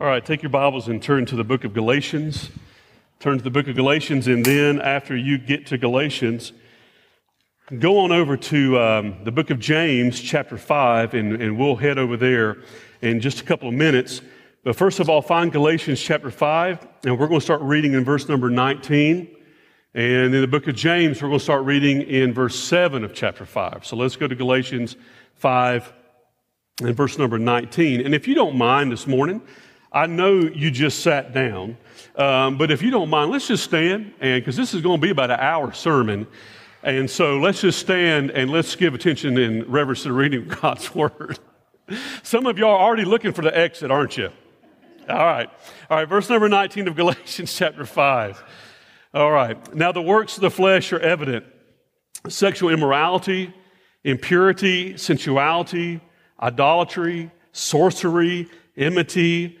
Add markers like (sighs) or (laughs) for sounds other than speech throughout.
All right, take your Bibles and turn to the book of Galatians. Turn to the book of Galatians, and then after you get to Galatians, go on over to um, the book of James, chapter 5, and, and we'll head over there in just a couple of minutes. But first of all, find Galatians chapter 5, and we're going to start reading in verse number 19. And in the book of James, we're going to start reading in verse 7 of chapter 5. So let's go to Galatians 5 and verse number 19. And if you don't mind this morning, I know you just sat down, um, but if you don't mind, let's just stand, and because this is going to be about an hour sermon, and so let's just stand and let's give attention in reverence to the reading of (laughs) God's word. Some of y'all are already looking for the exit, aren't you? All right, all right. Verse number 19 of (laughs) Galatians chapter 5. All right. Now the works of the flesh are evident: sexual immorality, impurity, sensuality, idolatry, sorcery, enmity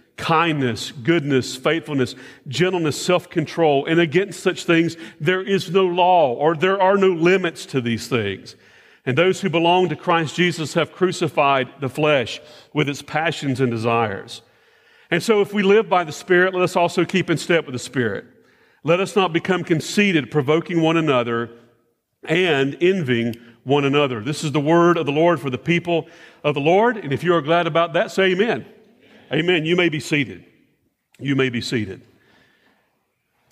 kindness, goodness, faithfulness, gentleness, self control. And against such things, there is no law or there are no limits to these things. And those who belong to Christ Jesus have crucified the flesh with its passions and desires. And so, if we live by the Spirit, let us also keep in step with the Spirit. Let us not become conceited, provoking one another and envying one another. This is the word of the Lord for the people of the Lord. And if you are glad about that, say amen. Amen. You may be seated. You may be seated.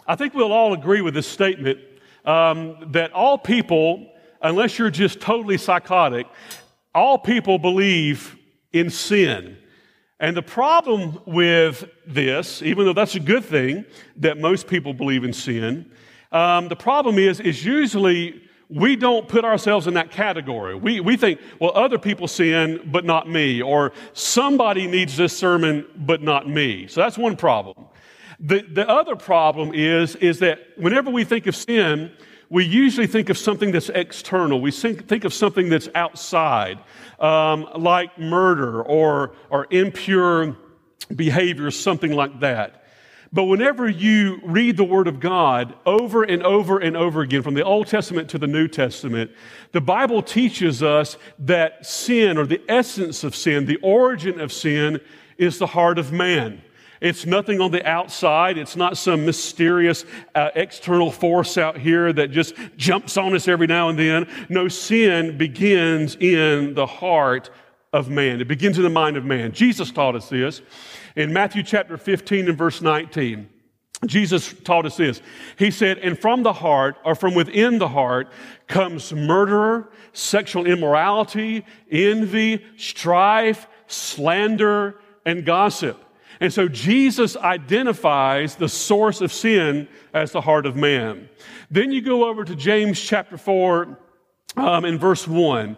I think we'll all agree with this statement um, that all people, unless you're just totally psychotic, all people believe in sin. And the problem with this, even though that's a good thing that most people believe in sin, um, the problem is, is usually we don't put ourselves in that category. We, we think, well, other people sin, but not me, or somebody needs this sermon, but not me. So that's one problem. The, the other problem is, is that whenever we think of sin, we usually think of something that's external. We think, think of something that's outside, um, like murder or, or impure behavior, something like that. But whenever you read the Word of God over and over and over again, from the Old Testament to the New Testament, the Bible teaches us that sin, or the essence of sin, the origin of sin, is the heart of man. It's nothing on the outside. It's not some mysterious uh, external force out here that just jumps on us every now and then. No, sin begins in the heart of man. It begins in the mind of man. Jesus taught us this in Matthew chapter 15 and verse 19. Jesus taught us this. He said, and from the heart, or from within the heart, comes murder, sexual immorality, envy, strife, slander, and gossip. And so Jesus identifies the source of sin as the heart of man. Then you go over to James chapter 4 um, in verse 1.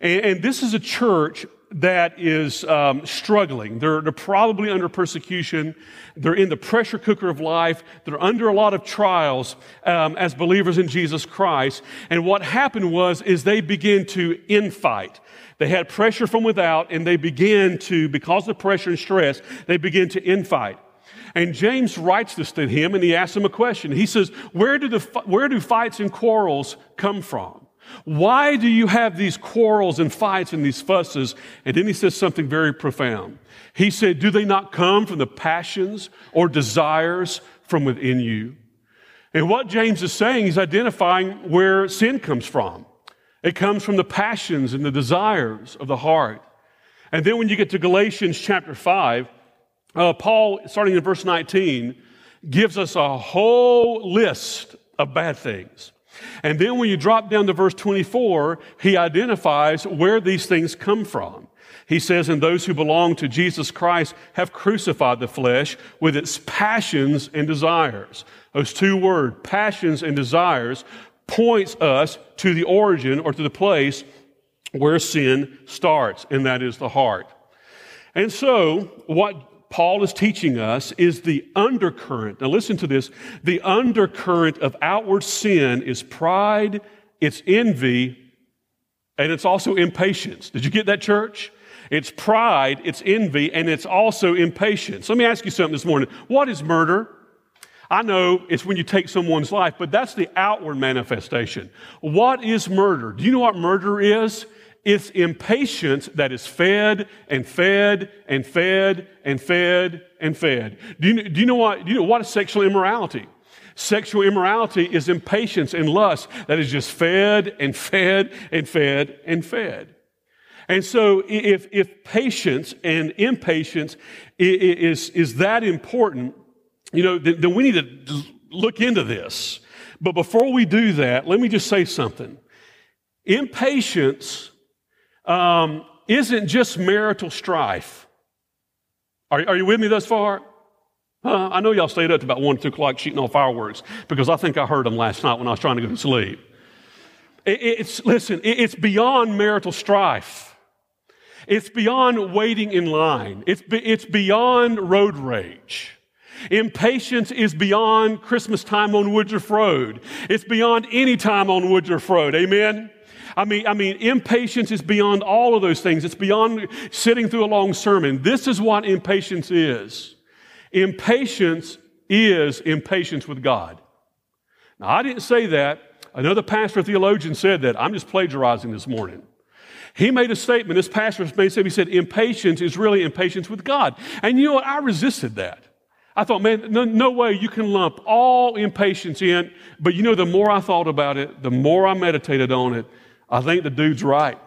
And, and this is a church that is um, struggling. They're, they're probably under persecution. They're in the pressure cooker of life. They're under a lot of trials um, as believers in Jesus Christ. And what happened was, is they began to infight. They had pressure from without, and they began to, because of pressure and stress, they began to infight. And James writes this to him, and he asks him a question. He says, "Where do the where do fights and quarrels come from?" Why do you have these quarrels and fights and these fusses? And then he says something very profound. He said, Do they not come from the passions or desires from within you? And what James is saying is identifying where sin comes from. It comes from the passions and the desires of the heart. And then when you get to Galatians chapter 5, uh, Paul, starting in verse 19, gives us a whole list of bad things. And then when you drop down to verse 24, he identifies where these things come from. He says, And those who belong to Jesus Christ have crucified the flesh with its passions and desires. Those two words, passions and desires, points us to the origin or to the place where sin starts, and that is the heart. And so, what Paul is teaching us is the undercurrent. Now, listen to this. The undercurrent of outward sin is pride, it's envy, and it's also impatience. Did you get that, church? It's pride, it's envy, and it's also impatience. Let me ask you something this morning. What is murder? I know it's when you take someone's life, but that's the outward manifestation. What is murder? Do you know what murder is? It's impatience that is fed and fed and fed and fed and fed. Do you, do you know what? Do you know what is sexual immorality? Sexual immorality is impatience and lust that is just fed and fed and fed and fed. And so, if, if patience and impatience is, is that important, you know, then, then we need to look into this. But before we do that, let me just say something. Impatience um, isn't just marital strife. Are, are you with me thus far? I know y'all stayed up to about 1 or 2 o'clock shooting off fireworks because I think I heard them last night when I was trying to go to sleep. It, it's, listen, it, it's beyond marital strife. It's beyond waiting in line. It's, be, it's beyond road rage. Impatience is beyond Christmas time on Woodruff Road. It's beyond any time on Woodruff Road. Amen? I mean, I mean, impatience is beyond all of those things. It's beyond sitting through a long sermon. This is what impatience is. Impatience is impatience with God. Now, I didn't say that. Another pastor theologian said that. I'm just plagiarizing this morning. He made a statement, this pastor made a statement, he said, impatience is really impatience with God. And you know what? I resisted that. I thought, man, no, no, way you can lump all impatience in. But you know, the more I thought about it, the more I meditated on it, I think the dude's right.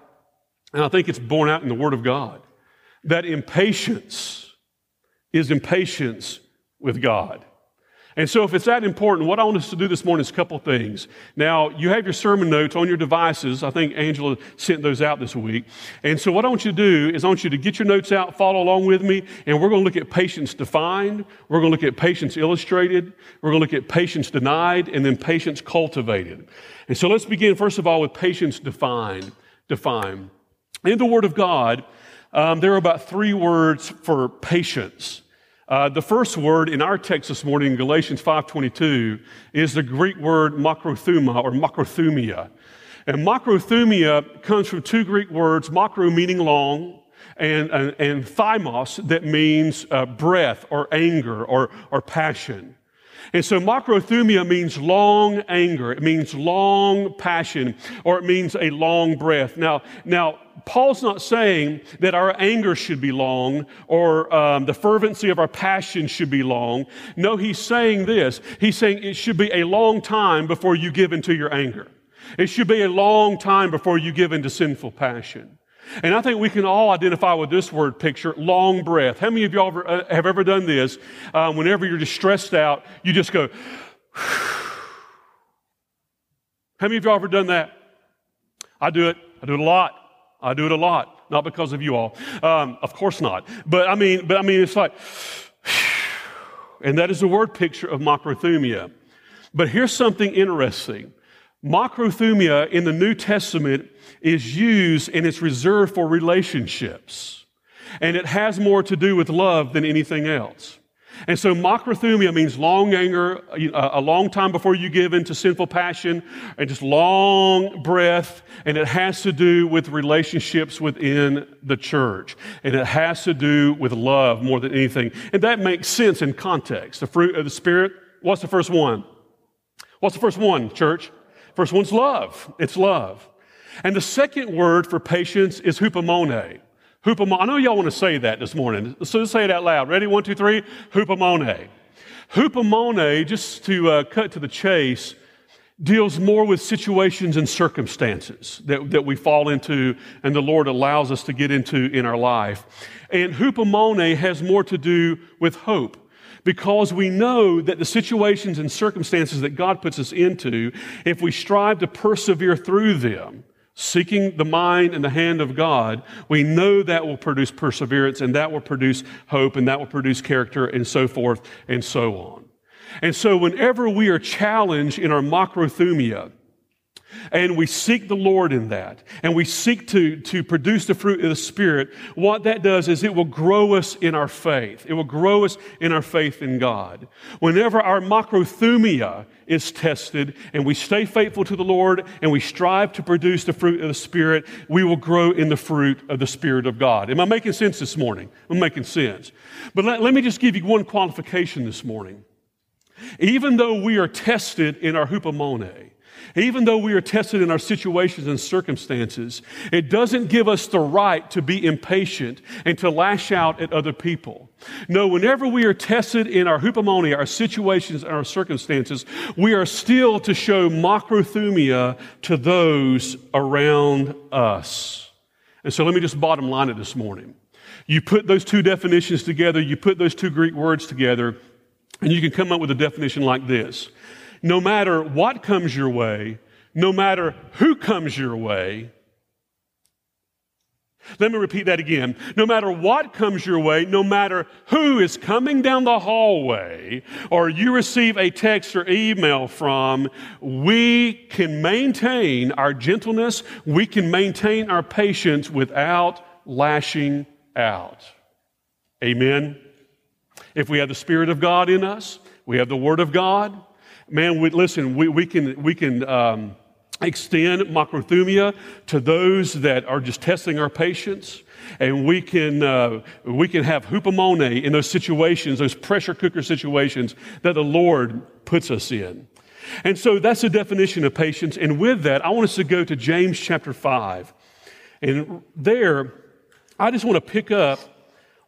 And I think it's borne out in the Word of God that impatience is impatience with God. And so, if it's that important, what I want us to do this morning is a couple things. Now, you have your sermon notes on your devices. I think Angela sent those out this week. And so, what I want you to do is I want you to get your notes out, follow along with me, and we're going to look at patience defined. We're going to look at patience illustrated. We're going to look at patience denied, and then patience cultivated. And so, let's begin first of all with patience defined. Defined. In the Word of God, um, there are about three words for patience. Uh, the first word in our text this morning in Galatians 5.22 is the Greek word makrothuma or makrothumia. And makrothumia comes from two Greek words, makro meaning long, and, and, and thymos that means uh, breath or anger or, or passion. And so macrothumia means long anger. It means long passion, or it means a long breath. Now, now Paul's not saying that our anger should be long or um, the fervency of our passion should be long. No, he's saying this. He's saying it should be a long time before you give into your anger. It should be a long time before you give into sinful passion. And I think we can all identify with this word picture long breath. How many of y'all uh, have ever done this? Um, whenever you're just stressed out, you just go, (sighs) How many of y'all ever done that? I do it. I do it a lot. I do it a lot, not because of you all. Um, of course not. But I mean, but I mean, it's like, (sighs) and that is a word picture of makrothumia. But here's something interesting. Makrothumia in the New Testament is used and it's reserved for relationships. And it has more to do with love than anything else. And so macrothumia means long anger, a long time before you give into sinful passion, and just long breath. And it has to do with relationships within the church. And it has to do with love more than anything. And that makes sense in context. The fruit of the Spirit, what's the first one? What's the first one, church? First one's love. It's love. And the second word for patience is hupomone. Hupomone. I know y'all want to say that this morning. So let's say it out loud. Ready? One, two, three. Hupomone. Hupomone, just to uh, cut to the chase, deals more with situations and circumstances that, that we fall into and the Lord allows us to get into in our life. And hupomone has more to do with hope because we know that the situations and circumstances that God puts us into, if we strive to persevere through them, seeking the mind and the hand of God, we know that will produce perseverance and that will produce hope and that will produce character and so forth and so on. And so, whenever we are challenged in our makrothumia, and we seek the Lord in that, and we seek to, to produce the fruit of the Spirit, what that does is it will grow us in our faith. It will grow us in our faith in God. Whenever our macrothumia is tested and we stay faithful to the Lord and we strive to produce the fruit of the Spirit, we will grow in the fruit of the Spirit of God. Am I making sense this morning? I'm making sense. But let, let me just give you one qualification this morning. Even though we are tested in our hupomone, even though we are tested in our situations and circumstances, it doesn't give us the right to be impatient and to lash out at other people. No, whenever we are tested in our hupomone, our situations and our circumstances, we are still to show macrothumia to those around us. And so let me just bottom line it this morning. You put those two definitions together, you put those two Greek words together, and you can come up with a definition like this no matter what comes your way, no matter who comes your way, let me repeat that again. No matter what comes your way, no matter who is coming down the hallway or you receive a text or email from, we can maintain our gentleness, we can maintain our patience without lashing out. Amen. If we have the Spirit of God in us, we have the Word of God, Man, we, listen, we, we can, we can um, extend macrothumia to those that are just testing our patience. And we can, uh, we can have hupomone in those situations, those pressure cooker situations that the Lord puts us in. And so that's the definition of patience. And with that, I want us to go to James chapter 5. And there, I just want to pick up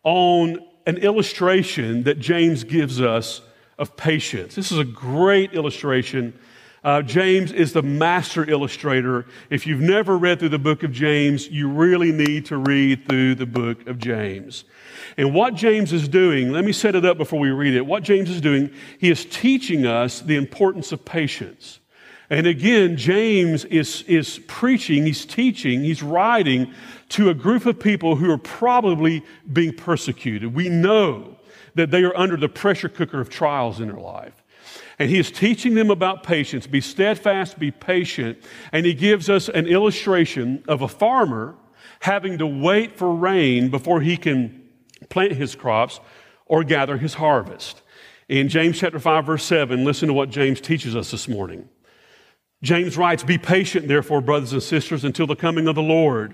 on an illustration that James gives us of patience. This is a great illustration. Uh, James is the master illustrator. If you've never read through the book of James, you really need to read through the book of James. And what James is doing, let me set it up before we read it. What James is doing, he is teaching us the importance of patience. And again, James is, is preaching, he's teaching, he's writing to a group of people who are probably being persecuted. We know that they are under the pressure cooker of trials in their life. And he is teaching them about patience. Be steadfast, be patient. And he gives us an illustration of a farmer having to wait for rain before he can plant his crops or gather his harvest. In James chapter 5 verse 7, listen to what James teaches us this morning. James writes, "Be patient therefore, brothers and sisters, until the coming of the Lord."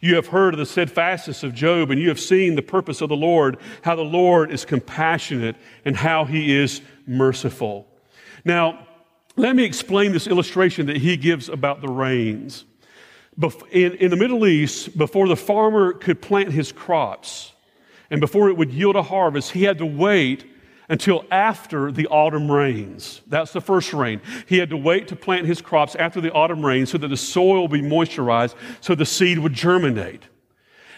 You have heard of the steadfastness of Job, and you have seen the purpose of the Lord, how the Lord is compassionate and how he is merciful. Now, let me explain this illustration that he gives about the rains. In, in the Middle East, before the farmer could plant his crops and before it would yield a harvest, he had to wait until after the autumn rains. That's the first rain. He had to wait to plant his crops after the autumn rains so that the soil would be moisturized so the seed would germinate.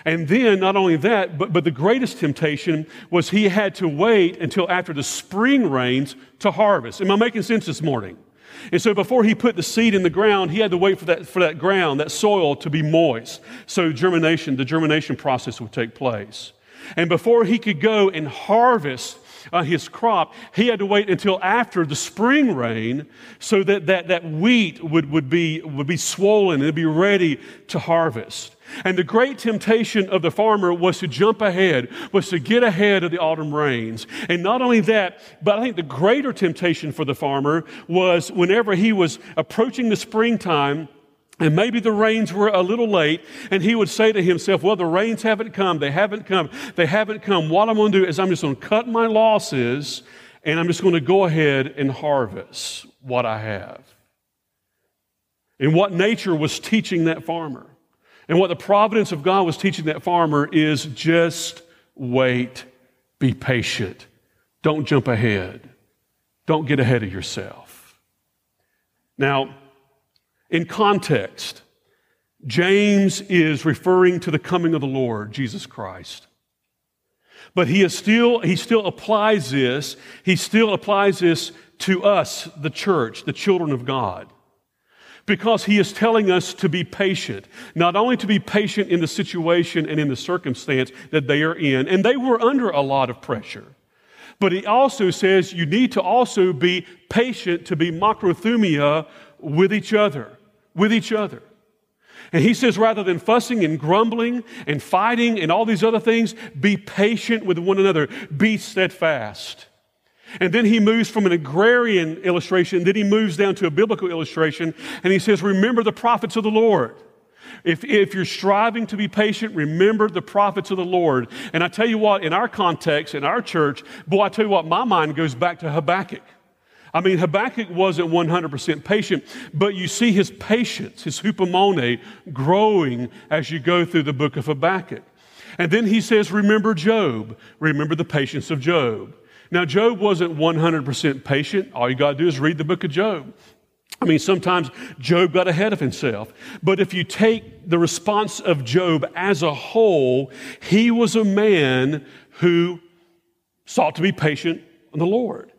And then, not only that, but, but the greatest temptation was he had to wait until after the spring rains to harvest. Am I making sense this morning? And so before he put the seed in the ground, he had to wait for that, for that ground, that soil to be moist. So germination, the germination process would take place. And before he could go and harvest uh, his crop, he had to wait until after the spring rain so that that, that wheat would, would, be, would be swollen and be ready to harvest. And the great temptation of the farmer was to jump ahead, was to get ahead of the autumn rains. And not only that, but I think the greater temptation for the farmer was whenever he was approaching the springtime, and maybe the rains were a little late, and he would say to himself, Well, the rains haven't come, they haven't come, they haven't come. What I'm going to do is I'm just going to cut my losses, and I'm just going to go ahead and harvest what I have. And what nature was teaching that farmer, and what the providence of God was teaching that farmer is just wait, be patient, don't jump ahead, don't get ahead of yourself. Now, In context, James is referring to the coming of the Lord, Jesus Christ. But he is still, he still applies this, he still applies this to us, the church, the children of God. Because he is telling us to be patient, not only to be patient in the situation and in the circumstance that they are in, and they were under a lot of pressure. But he also says you need to also be patient to be macrothumia with each other, with each other. And he says, rather than fussing and grumbling and fighting and all these other things, be patient with one another, be steadfast. And then he moves from an agrarian illustration, then he moves down to a biblical illustration, and he says, Remember the prophets of the Lord. If, if you're striving to be patient, remember the prophets of the Lord. And I tell you what, in our context, in our church, boy, I tell you what, my mind goes back to Habakkuk. I mean, Habakkuk wasn't 100% patient, but you see his patience, his hupomone, growing as you go through the book of Habakkuk. And then he says, Remember Job. Remember the patience of Job. Now, Job wasn't 100% patient. All you got to do is read the book of Job. I mean, sometimes Job got ahead of himself. But if you take the response of Job as a whole, he was a man who sought to be patient on the Lord.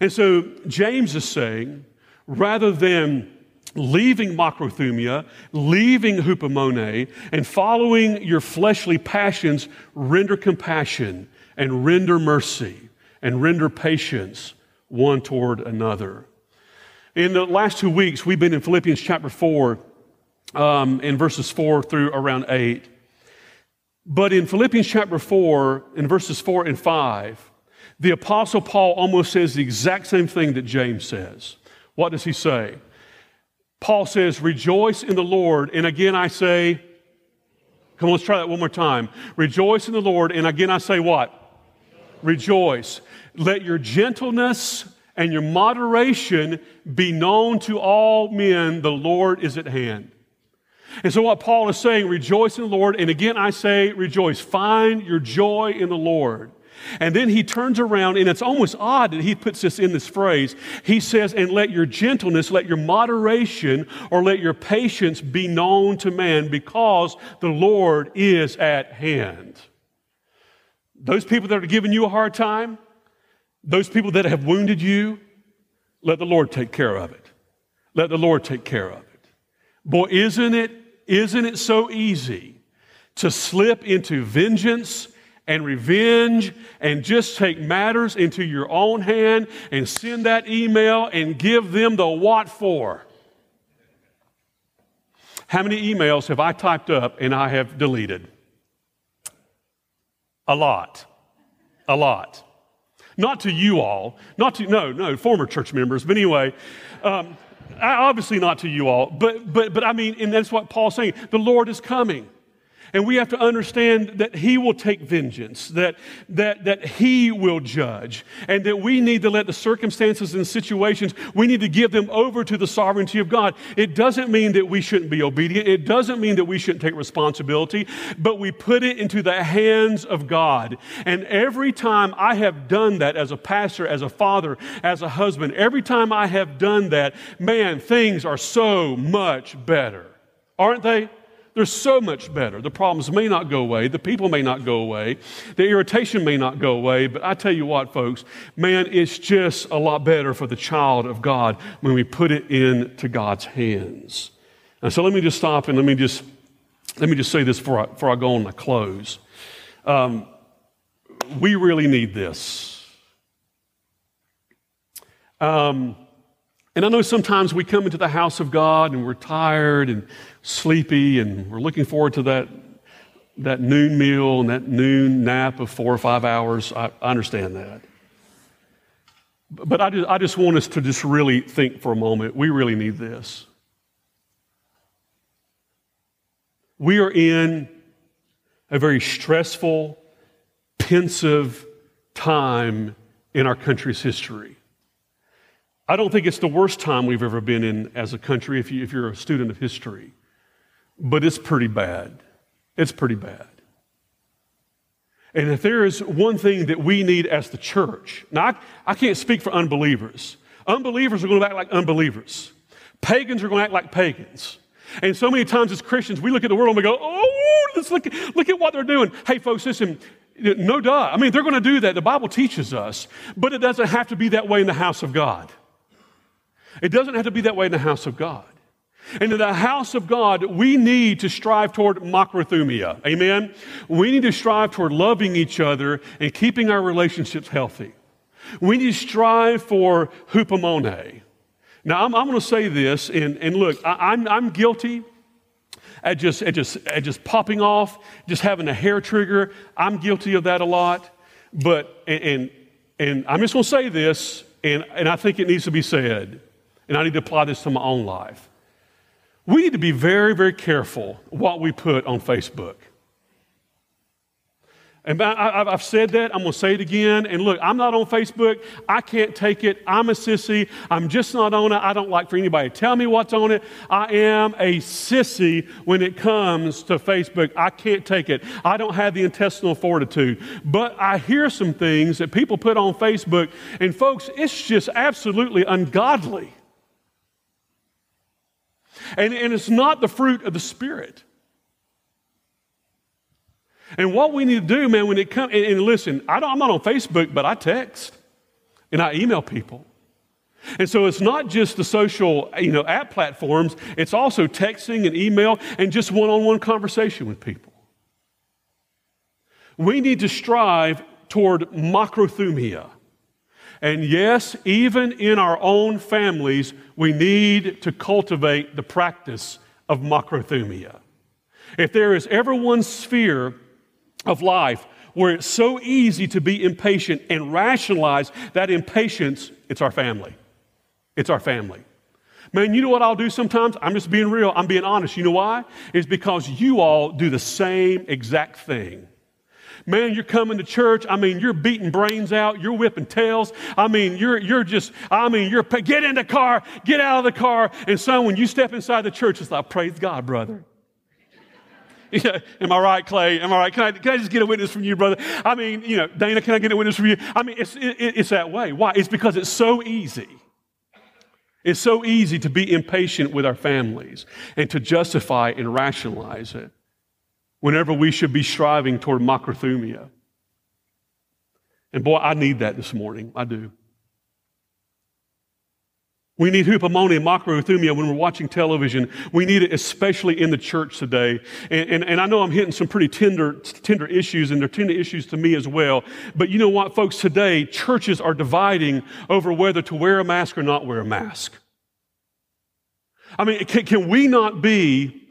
And so James is saying, rather than leaving makrothumia, leaving hupomone, and following your fleshly passions, render compassion and render mercy and render patience one toward another. In the last two weeks, we've been in Philippians chapter 4, um, in verses 4 through around 8. But in Philippians chapter 4, in verses 4 and 5, the Apostle Paul almost says the exact same thing that James says. What does he say? Paul says, Rejoice in the Lord. And again, I say, Come on, let's try that one more time. Rejoice in the Lord. And again, I say, What? Rejoice. Let your gentleness and your moderation be known to all men. The Lord is at hand. And so, what Paul is saying, rejoice in the Lord. And again, I say, rejoice. Find your joy in the Lord. And then he turns around, and it's almost odd that he puts this in this phrase. He says, And let your gentleness, let your moderation, or let your patience be known to man, because the Lord is at hand. Those people that are giving you a hard time, those people that have wounded you, let the Lord take care of it. Let the Lord take care of it. Boy, isn't it, isn't it so easy to slip into vengeance and revenge and just take matters into your own hand and send that email and give them the what for? How many emails have I typed up and I have deleted? A lot. A lot. Not to you all, not to, no, no, former church members, but anyway, um, obviously not to you all, but, but, but I mean, and that's what Paul's saying. The Lord is coming. And we have to understand that He will take vengeance, that, that, that He will judge, and that we need to let the circumstances and situations, we need to give them over to the sovereignty of God. It doesn't mean that we shouldn't be obedient. It doesn't mean that we shouldn't take responsibility, but we put it into the hands of God. And every time I have done that as a pastor, as a father, as a husband, every time I have done that, man, things are so much better. Aren't they? They're so much better. The problems may not go away, the people may not go away, the irritation may not go away, but I tell you what, folks, man, it's just a lot better for the child of God when we put it into God's hands. And so let me just stop and let me just let me just say this before I, before I go on and close. Um, we really need this. Um, and I know sometimes we come into the house of God and we're tired and sleepy and we're looking forward to that, that noon meal and that noon nap of four or five hours. I, I understand that. But I just, I just want us to just really think for a moment. We really need this. We are in a very stressful, pensive time in our country's history. I don't think it's the worst time we've ever been in as a country if, you, if you're a student of history, but it's pretty bad. It's pretty bad. And if there is one thing that we need as the church, now I, I can't speak for unbelievers. Unbelievers are going to act like unbelievers. Pagans are going to act like pagans. And so many times as Christians, we look at the world and we go, oh, let's look, look at what they're doing. Hey, folks, listen, no duh. I mean, they're going to do that. The Bible teaches us, but it doesn't have to be that way in the house of God. It doesn't have to be that way in the house of God. And in the house of God, we need to strive toward macrothumia. Amen? We need to strive toward loving each other and keeping our relationships healthy. We need to strive for hupomone. Now, I'm, I'm going to say this, and, and look, I, I'm, I'm guilty at just, at, just, at just popping off, just having a hair trigger. I'm guilty of that a lot. But, and, and, and I'm just going to say this, and, and I think it needs to be said, and I need to apply this to my own life. We need to be very, very careful what we put on Facebook. And I, have said that. I'm going to say it again. And look, I'm not on Facebook. I can't take it. I'm a sissy. I'm just not on it. I don't like for anybody to tell me what's on it. I am a sissy when it comes to Facebook. I can't take it. I don't have the intestinal fortitude. But I hear some things that people put on Facebook, and folks, it's just absolutely ungodly. And, and it's not the fruit of the Spirit. And what we need to do, man, when it comes, and, and, listen, I am not on Facebook, but I text and I email people. And so it's not just the social, you know, app platforms, it's also texting and email and just one on one conversation with people. We need to strive toward macrothumia. And yes, even in our own families, we need to cultivate the practice of macrothumia. If there is ever one sphere of life where it's so easy to be impatient and rationalize that impatience, it's our family. It's our family. Man, you know what I'll do sometimes? I'm just being real. I'm being honest. You know why? It's because you all do the same exact thing. Man, you're coming to church. I mean, you're beating brains out. You're whipping tails. I mean, you're, you're just, I mean, you're, get in the car, get out of the car. And so when you step inside the church, it's like, praise God, brother. (laughs) Yeah, am I right, Clay? Am I right? Can I, can I just get a witness from you, brother? I mean, you know, Dana, can I get a witness from you? I mean, it's, it, it's that way. Why? It's because it's so easy. It's so easy to be impatient with our families and to justify and rationalize it whenever we should be striving toward macrothumia. And boy, I need that this morning. I do. We need hupomone and macrothumia when we're watching television. We need it especially in the church today. And, and, and, I know I'm hitting some pretty tender, tender issues, and they're tender issues to me as well. But you know what, folks? Today, churches are dividing over whether to wear a mask or not wear a mask. I mean, can, can we not be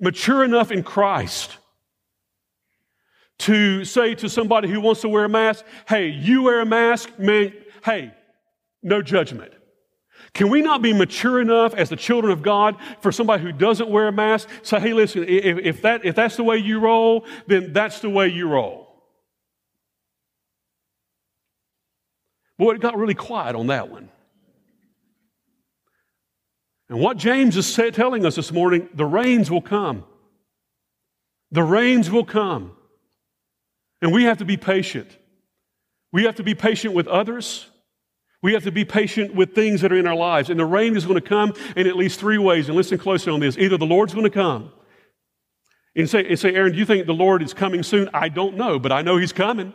mature enough in Christ to say to somebody who wants to wear a mask, hey, you wear a mask, man, hey, no judgment. Can we not be mature enough as the children of God for somebody who doesn't wear a mask? Say, hey, listen, if, if, that, if that's the way you roll, then that's the way you roll. Boy, it got really quiet on that one. And what James is telling us this morning the rains will come. The rains will come. And we have to be patient. We have to be patient with others. We have to be patient with things that are in our lives. And the rain is going to come in at least three ways. And listen closely on this. Either the Lord's going to come and say, and say, Aaron, do you think the Lord is coming soon? I don't know, but I know He's coming.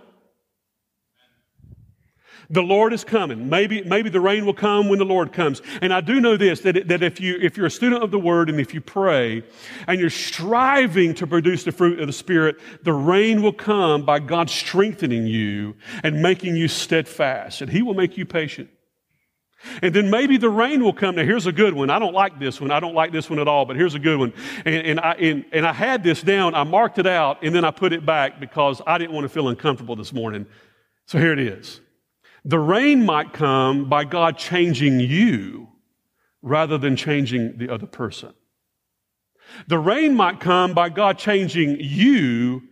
The Lord is coming. Maybe, maybe the rain will come when the Lord comes. And I do know this that, that if, you, if you're a student of the Word and if you pray and you're striving to produce the fruit of the Spirit, the rain will come by God strengthening you and making you steadfast. And He will make you patient. And then maybe the rain will come. Now, here's a good one. I don't like this one. I don't like this one at all, but here's a good one. And, and, I, and, and I had this down. I marked it out, and then I put it back because I didn't want to feel uncomfortable this morning. So here it is. The rain might come by God changing you rather than changing the other person. The rain might come by God changing you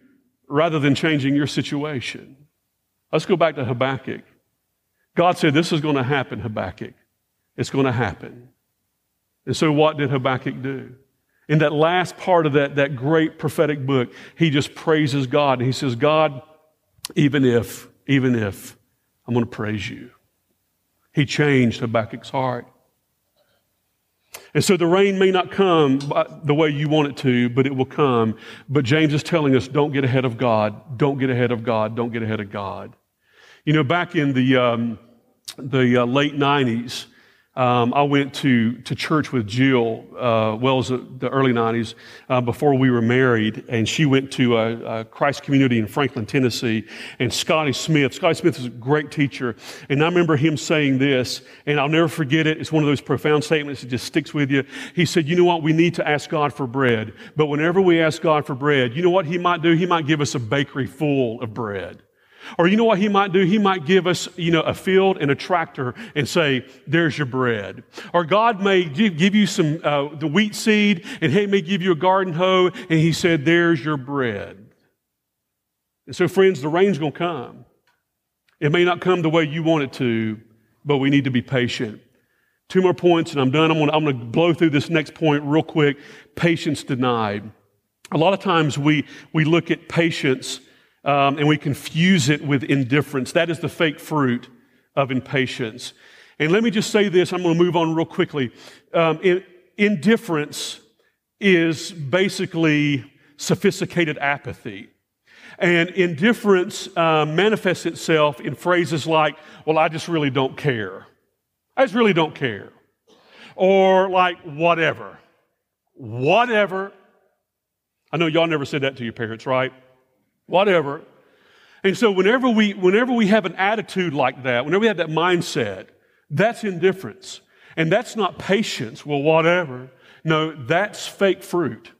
rather than changing your situation. Let's go back to Habakkuk. God said, This is going to happen, Habakkuk. It's going to happen. And so, what did Habakkuk do? In that last part of that, that great prophetic book, he just praises God. And he says, God, even if, even if I'm going to praise you. He changed Habakkuk's heart. And so the rain may not come the way you want it to, but it will come. But James is telling us don't get ahead of God. Don't get ahead of God. Don't get ahead of God. You know, back in the, um, the uh, late 90s, um, I went to, to church with Jill, uh, well as the early 90s, uh, before we were married, and she went to a, a, Christ community in Franklin, Tennessee. And Scotty Smith, Scotty Smith is a great teacher, and I remember him saying this, and I'll never forget it. It's one of those profound statements that just sticks with you. He said, You know what? We need to ask God for bread, but whenever we ask God for bread, you know what He might do? He might give us a bakery full of bread. Or you know what he might do? He might give us, you know, a field and a tractor and say, there's your bread. Or God may give you some, uh, the wheat seed and he may give you a garden hoe and he said, there's your bread. And so friends, the rain's going to come. It may not come the way you want it to, but we need to be patient. Two more points and I'm done. I'm going, to, I'm going to blow through this next point real quick. Patience denied. A lot of times we, we look at patience um, and we confuse it with indifference. That is the fake fruit of impatience. And let me just say this, I'm going to move on real quickly. Um, in, indifference is basically sophisticated apathy. And indifference uh, manifests itself in phrases like, well, I just really don't care. I just really don't care. Or like, whatever. Whatever. I know y'all never said that to your parents, right? Whatever. And so whenever we, whenever we have an attitude like that, whenever we have that mindset, that's indifference. And that's not patience. Well, whatever. No, that's fake fruit.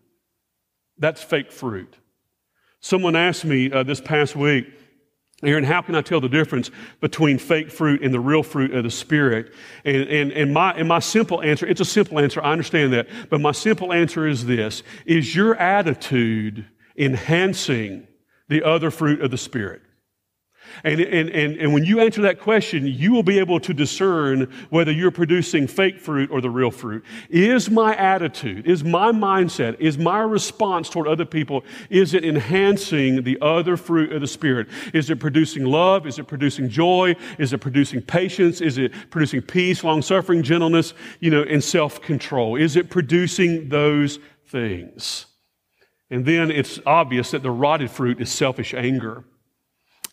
That's fake fruit. Someone asked me uh, this past week, Aaron, how can I tell the difference between fake fruit and the real fruit of the Spirit? And, and, and, my, and my simple answer, it's a simple answer, I understand that, but my simple answer is this Is your attitude enhancing the other fruit of the Spirit? And, and, and, and when you answer that question, you will be able to discern whether you're producing fake fruit or the real fruit. Is my attitude, is my mindset, is my response toward other people, is it enhancing the other fruit of the Spirit? Is it producing love? Is it producing joy? Is it producing patience? Is it producing peace, long suffering, gentleness, you know, and self control? Is it producing those things? And then it's obvious that the rotted fruit is selfish anger.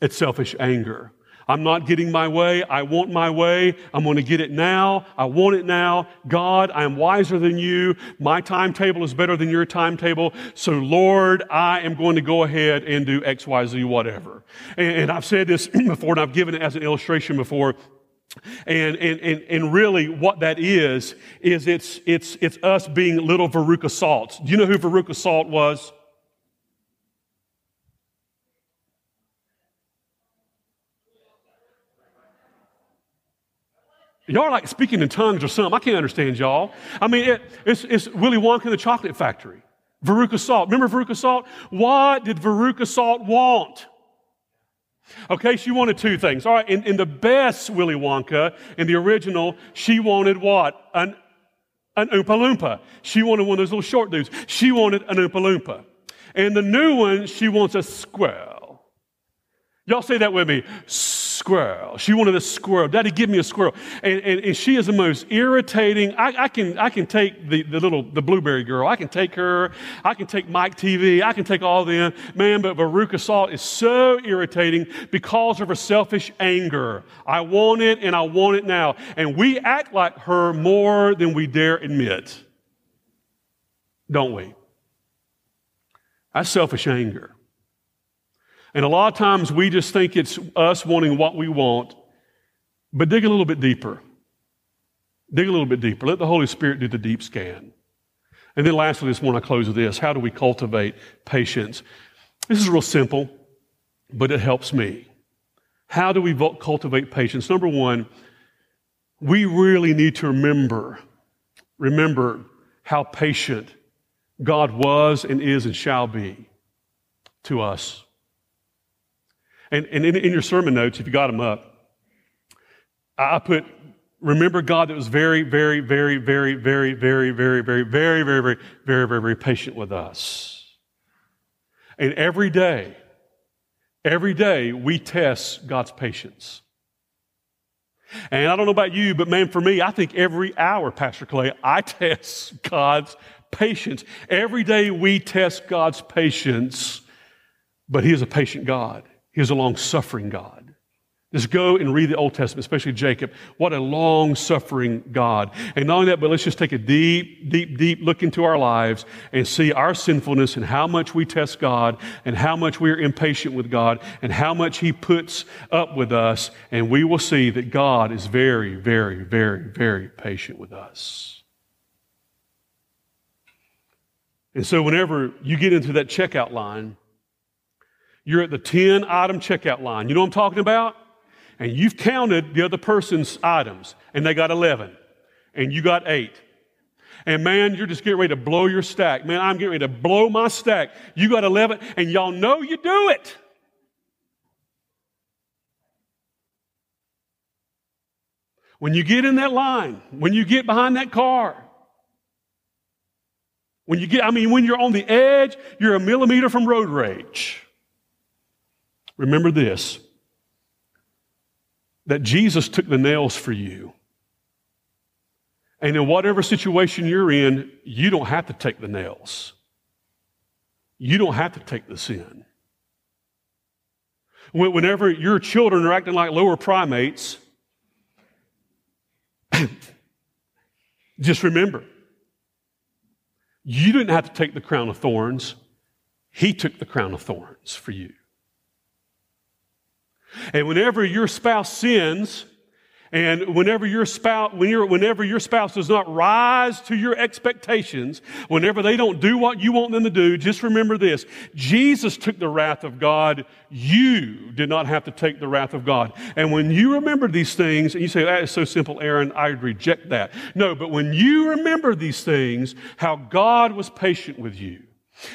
It's selfish anger. I'm not getting my way. I want my way. I'm going to get it now. I want it now. God, I am wiser than you. My timetable is better than your timetable. So, Lord, I am going to go ahead and do X, Y, Z, whatever. And, and I've said this (clears throat) before, and I've given it as an illustration before. And, and, and, and really what that is, is it's, it's, it's us being little Veruca Salts. Do you know who Veruca Salt was? Y'all are like speaking in tongues or something. I can't understand y'all. I mean, it, it's, it's Willy Wonka and the Chocolate Factory. Veruca Salt. Remember Veruca Salt? What did Veruca Salt want? Okay, she wanted two things. All right, in, in the best Willy Wonka, in the original, she wanted what? An, an Oompa Loompa. She wanted one of those little short dudes. She wanted an Oompa Loompa. And the new one, she wants a squirrel. Y'all say that with me squirrel. She wanted a squirrel. Daddy, give me a squirrel. And, and, and she is the most irritating. I, I, can, I can take the, the little, the blueberry girl. I can take her. I can take Mike TV. I can take all them. Man, but Veruca Salt is so irritating because of her selfish anger. I want it and I want it now. And we act like her more than we dare admit. Don't we? That's selfish anger. And a lot of times we just think it's us wanting what we want, but dig a little bit deeper. Dig a little bit deeper. Let the Holy Spirit do the deep scan. And then lastly, this one I close with this. How do we cultivate patience? This is real simple, but it helps me. How do we cultivate patience? Number one, we really need to remember, remember how patient God was and is and shall be to us. And, and in, in your sermon notes, if you got them up, I put remember God that was very, very, very, very, very, very, very, very, very, very, very, very, very, very patient with us. And every day, every day we test God's patience. And I don't know about you, but man, for me, I think every hour, Pastor Clay, I test God's patience. Every day we test God's patience, but He is a patient God. He is a long suffering God. Just go and read the Old Testament, especially Jacob. What a long suffering God. And not only that, but let's just take a deep, deep, deep look into our lives and see our sinfulness and how much we test God and how much we are impatient with God and how much He puts up with us. And we will see that God is very, very, very, very patient with us. And so whenever you get into that checkout line, you're at the 10 item checkout line. You know what I'm talking about? and you've counted the other person's items, and they got 11, and you got eight. And man, you're just getting ready to blow your stack. Man, I'm getting ready to blow my stack. You got 11, and y'all know you do it. When you get in that line, when you get behind that car, when you get, I mean, when you're on the edge, you're a millimeter from road rage. Remember this that Jesus took the nails for you. And in whatever situation you're in, you don't have to take the nails. You don't have to take the sin. Whenever your children are acting like lower primates, (coughs) just remember, you didn't have to take the crown of thorns. He took the crown of thorns for you. And whenever your spouse sins, and whenever your spouse, when whenever your spouse does not rise to your expectations, whenever they don't do what you want them to do, just remember this. Jesus took the wrath of God. You did not have to take the wrath of God. And when you remember these things, and you say, that is so simple, Aaron, I reject that. No, but when you remember these things, how God was patient with you,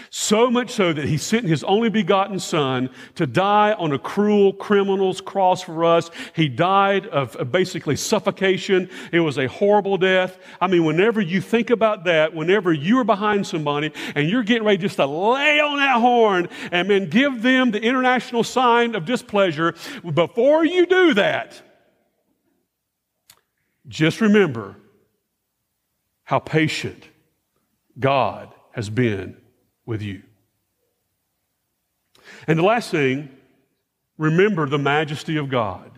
so much so that he sent his only begotten son to die on a cruel criminal's cross for us. He died of basically suffocation. It was a horrible death. I mean, whenever you think about that, whenever you are behind somebody and you're getting ready just to lay on that horn and then give them the international sign of displeasure, before you do that, just remember how patient God has been with you. And the last thing, remember the majesty of God.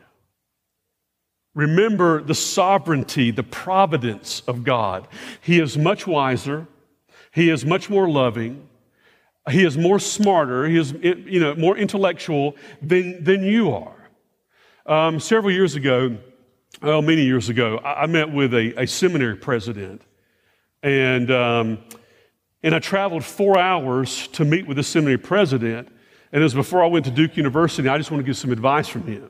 Remember the sovereignty, the providence of God. He is much wiser. He is much more loving. He is more smarter. He is you know, more intellectual than, than you are. Um, several years ago, well, many years ago, I, I met with a, a, seminary president. And um, and I traveled four hours to meet with the seminary president. And it was before I went to Duke University. I just want to get some advice from him.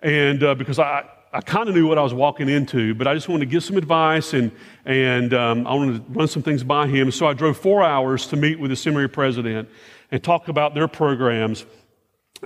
And uh, because I, I kind of knew what I was walking into, but I just wanted to give some advice and, and um, I wanted to run some things by him. So I drove four hours to meet with the seminary president and talk about their programs.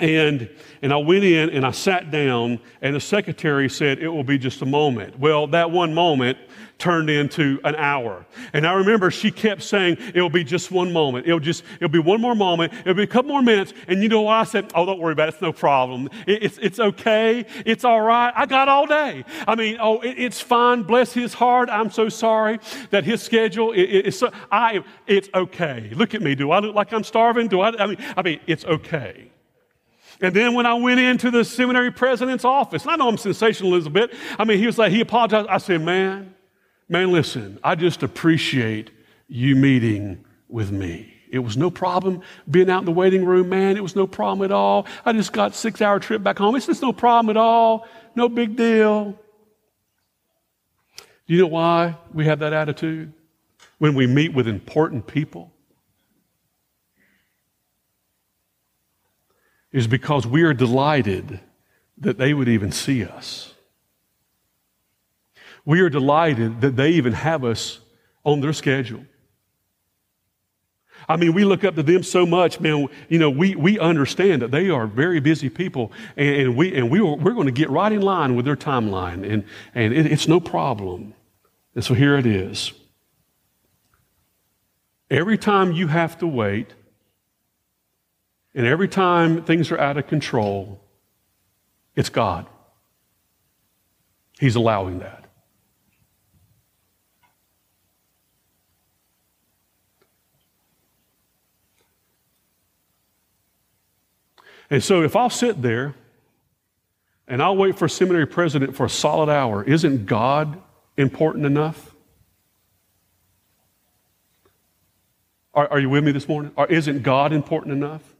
And, and I went in and I sat down, and the secretary said, It will be just a moment. Well, that one moment turned into an hour. And I remember she kept saying, It'll be just one moment. It'll just, it'll be one more moment. It'll be a couple more minutes. And you know what? I said, Oh, don't worry about it. It's no problem. It, it's, it's okay. It's all right. I got all day. I mean, oh, it, it's fine. Bless his heart. I'm so sorry that his schedule is so, I, it's okay. Look at me. Do I look like I'm starving? Do I, I mean, I mean, it's okay. And then when I went into the seminary president's office, and I know I'm sensational a little bit. I mean, he was like, he apologized. I said, man, man, listen, I just appreciate you meeting with me. It was no problem being out in the waiting room, man. It was no problem at all. I just got six hour trip back home. It's just no problem at all. No big deal. Do you know why we have that attitude? When we meet with important people, is because we are delighted that they would even see us. We are delighted that they even have us on their schedule. I mean, we look up to them so much, man. You know, we, we understand that they are very busy people, and, and we, and we are, we're going to get right in line with their timeline, and, and it, it's no problem. And so here it is. Every time you have to wait, and every time things are out of control, it's God. He's allowing that. And so if I'll sit there and I'll wait for seminary president for a solid hour, isn't God important enough? Are, are you with me this morning? Or isn't God important enough?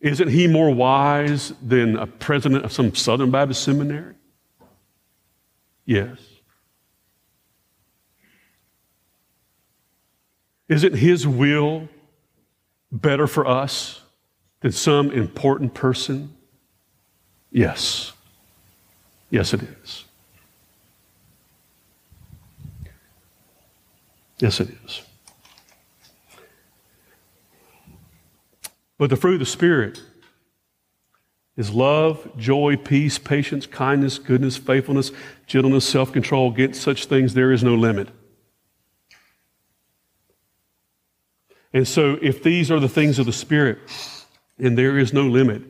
Isn't he more wise than a president of some Southern Baptist seminary? Yes. Isn't his will better for us than some important person? Yes. Yes, it is. Yes, it is. But the fruit of the Spirit is love, joy, peace, patience, kindness, goodness, faithfulness, gentleness, self control. Against such things, there is no limit. And so, if these are the things of the Spirit and there is no limit,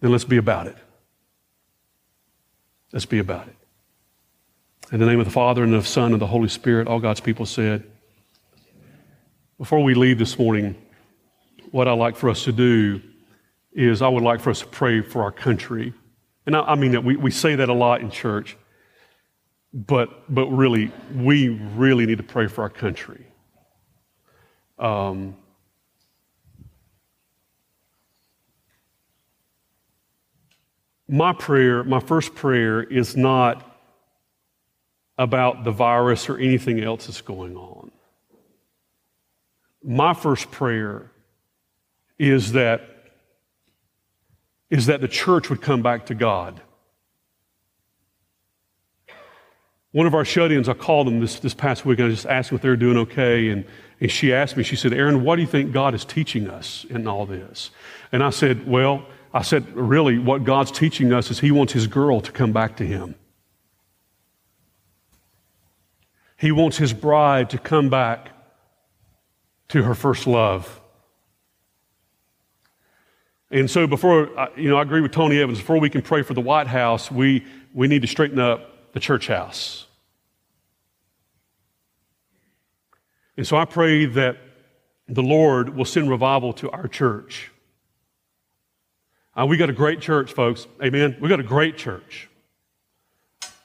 then let's be about it. Let's be about it. In the name of the Father and of the Son and the Holy Spirit, all God's people said. Before we leave this morning, what I'd like for us to do is I would like for us to pray for our country. And I, I mean that we, we say that a lot in church, but, but really, we really need to pray for our country. Um, my prayer, my first prayer, is not about the virus or anything else that's going on. My first prayer is that, is that the church would come back to God. One of our shut ins, I called them this, this past week, and I just asked them if they were doing okay. And, and she asked me, she said, Aaron, what do you think God is teaching us in all this? And I said, Well, I said, really, what God's teaching us is He wants His girl to come back to Him. He wants His bride to come back to her first love. And so, before, you know, I agree with Tony Evans, before we can pray for the White House, we, we need to straighten up the church house. And so I pray that the Lord will send revival to our church. Uh, we got a great church, folks. Amen. We got a great church.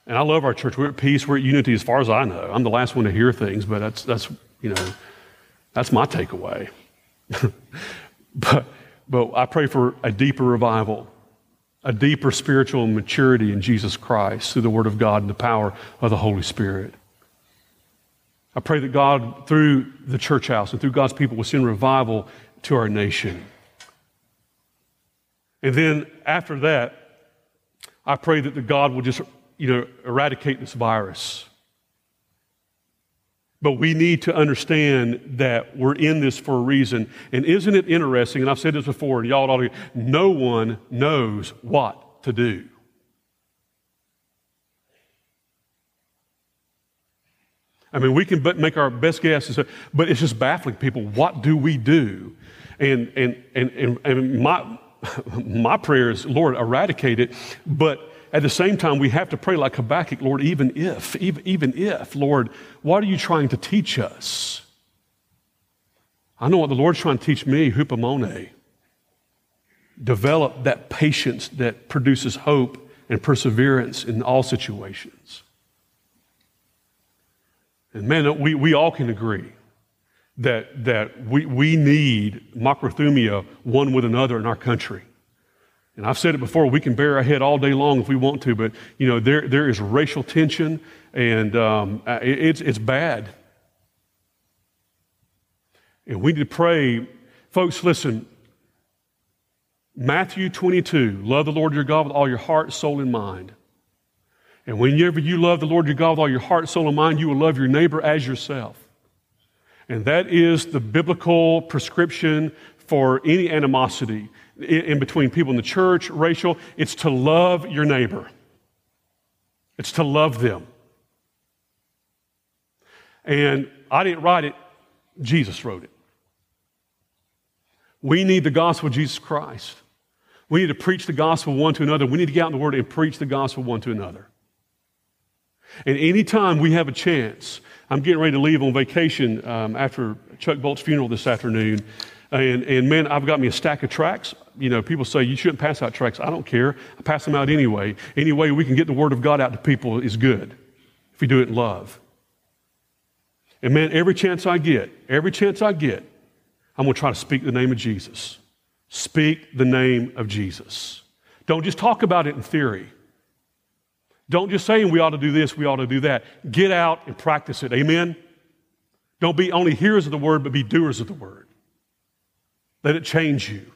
And I love our church. We're at peace. We're at unity as far as I know. I'm the last one to hear things, but that's, that's you know, that's my takeaway. (laughs) but but I pray for a deeper revival, a deeper spiritual maturity in Jesus Christ through the Word of God and the power of the Holy Spirit. I pray that God, through the church house and through God's people, will send revival to our nation. And then after that, I pray that the God will just, you know, eradicate this virus. But we need to understand that we're in this for a reason. And isn't it interesting? And I've said this before, and y'all ought to, no one knows what to do. I mean, we can make our best guesses, but it's just baffling people. What do we do? And, and, and, and, and my, (laughs) my prayer is, Lord, eradicate it. But at the same time, we have to pray like Habakkuk, Lord, even if, even, even if, Lord, what are you trying to teach us? I know what the Lord's trying to teach me, hupomone. Develop that patience that produces hope and perseverance in all situations. And man, we, we all can agree that, that we, we need macrothumia one with another in our country. And I've said it before, we can bear our head all day long if we want to, but, you know, there, there is racial tension and um, it, it's, it's bad. And we need to pray. Folks, listen. Matthew 22, love the Lord your God with all your heart, soul, and mind. And whenever you love the Lord your God with all your heart, soul, and mind, you will love your neighbor as yourself. And that is the biblical prescription for any animosity in between people in the church, racial. It's to love your neighbor, it's to love them. And I didn't write it, Jesus wrote it. We need the gospel of Jesus Christ. We need to preach the gospel one to another. We need to get out in the word and preach the gospel one to another. And anytime we have a chance, I'm getting ready to leave on vacation um, after Chuck Bolt's funeral this afternoon. And, and man, I've got me a stack of tracts. You know, people say you shouldn't pass out tracts. I don't care. I pass them out anyway. Any way we can get the word of God out to people is good if we do it in love. And man, every chance I get, every chance I get, I'm going to try to speak the name of Jesus. Speak the name of Jesus. Don't just talk about it in theory. Don't just say we ought to do this, we ought to do that. Get out and practice it. Amen? Don't be only hearers of the word, but be doers of the word. Let it change you.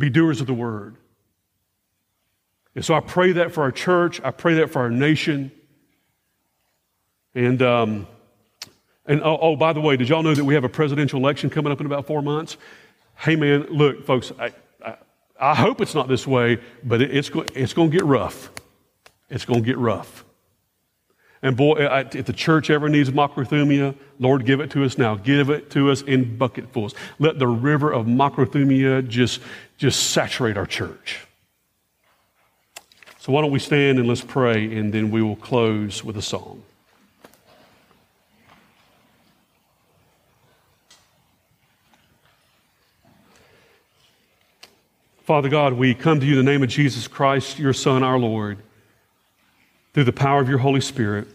Be doers of the word. And so I pray that for our church. I pray that for our nation. And, um, and oh, oh, by the way, did y'all know that we have a presidential election coming up in about four months? Hey, man, look, folks, I, I, I hope it's not this way, but it, it's, it's going to get rough. It's going to get rough. And boy, I, if the church ever needs macrothumia, Lord, give it to us now. Give it to us in bucketfuls. Let the river of macrothumia just, just saturate our church. So why don't we stand and let's pray, and then we will close with a song. Father God, we come to you in the name of Jesus Christ, your Son, our Lord through the power of your Holy Spirit.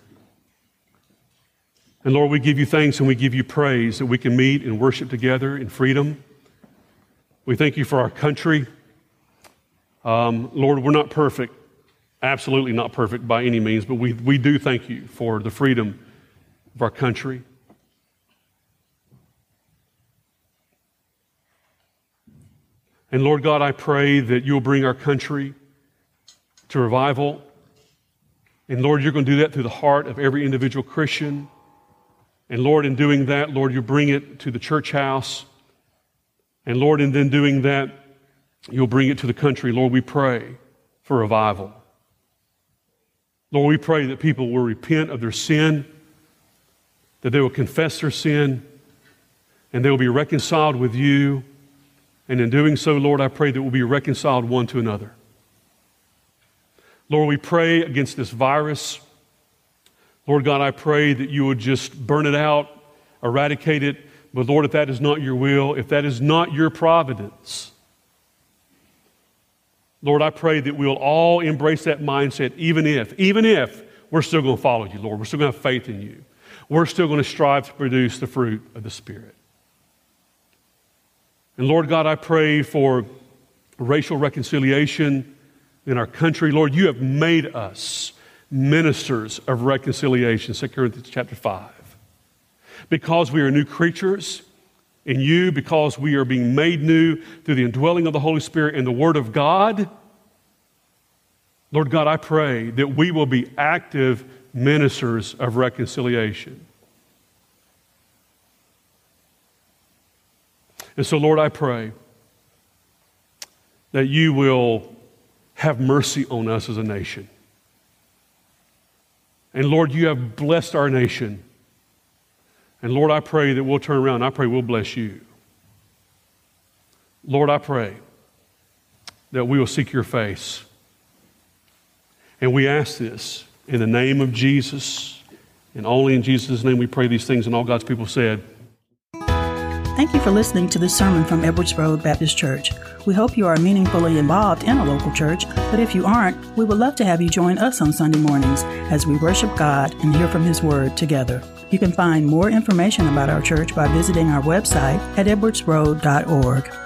And Lord, we give you thanks and we give you praise that we can meet and worship together in freedom. We thank you for our country. Um, Lord, we're not perfect, absolutely not perfect by any means, but we, we do thank you for the freedom of our country. And Lord God, I pray that you'll bring our country to revival and Lord, you're going to do that through the heart of every individual Christian. And Lord, in doing that, Lord, you bring it to the church house. And Lord, in then doing that, you'll bring it to the country. Lord, we pray for revival. Lord, we pray that people will repent of their sin, that they will confess their sin, and they will be reconciled with you. And in doing so, Lord, I pray that we'll be reconciled one to another. Lord, we pray against this virus. Lord God, I pray that you would just burn it out, eradicate it. But Lord, if that is not your will, if that is not your providence, Lord, I pray that we'll all embrace that mindset, even if, even if we're still going to follow you, Lord. We're still going to have faith in you. We're still going to strive to produce the fruit of the Spirit. And Lord God, I pray for racial reconciliation in our country. Lord, you have made us ministers of reconciliation, 2 Corinthians chapter 5. Because we are new creatures in you, because we are being made new through the indwelling of the Holy Spirit and the Word of God, Lord God, I pray that we will be active ministers of reconciliation. And so, Lord, I pray that you will have mercy on us as a nation. And Lord, you have blessed our nation. And Lord, I pray that we'll turn around. I pray we'll bless you. Lord, I pray that we will seek your face. And we ask this in the name of Jesus, and only in Jesus' name we pray these things. And all God's people said, Thank you for listening to this sermon from Edwards Road Baptist Church. We hope you are meaningfully involved in a local church, but if you aren't, we would love to have you join us on Sunday mornings as we worship God and hear from His Word together. You can find more information about our church by visiting our website at edwardsroad.org.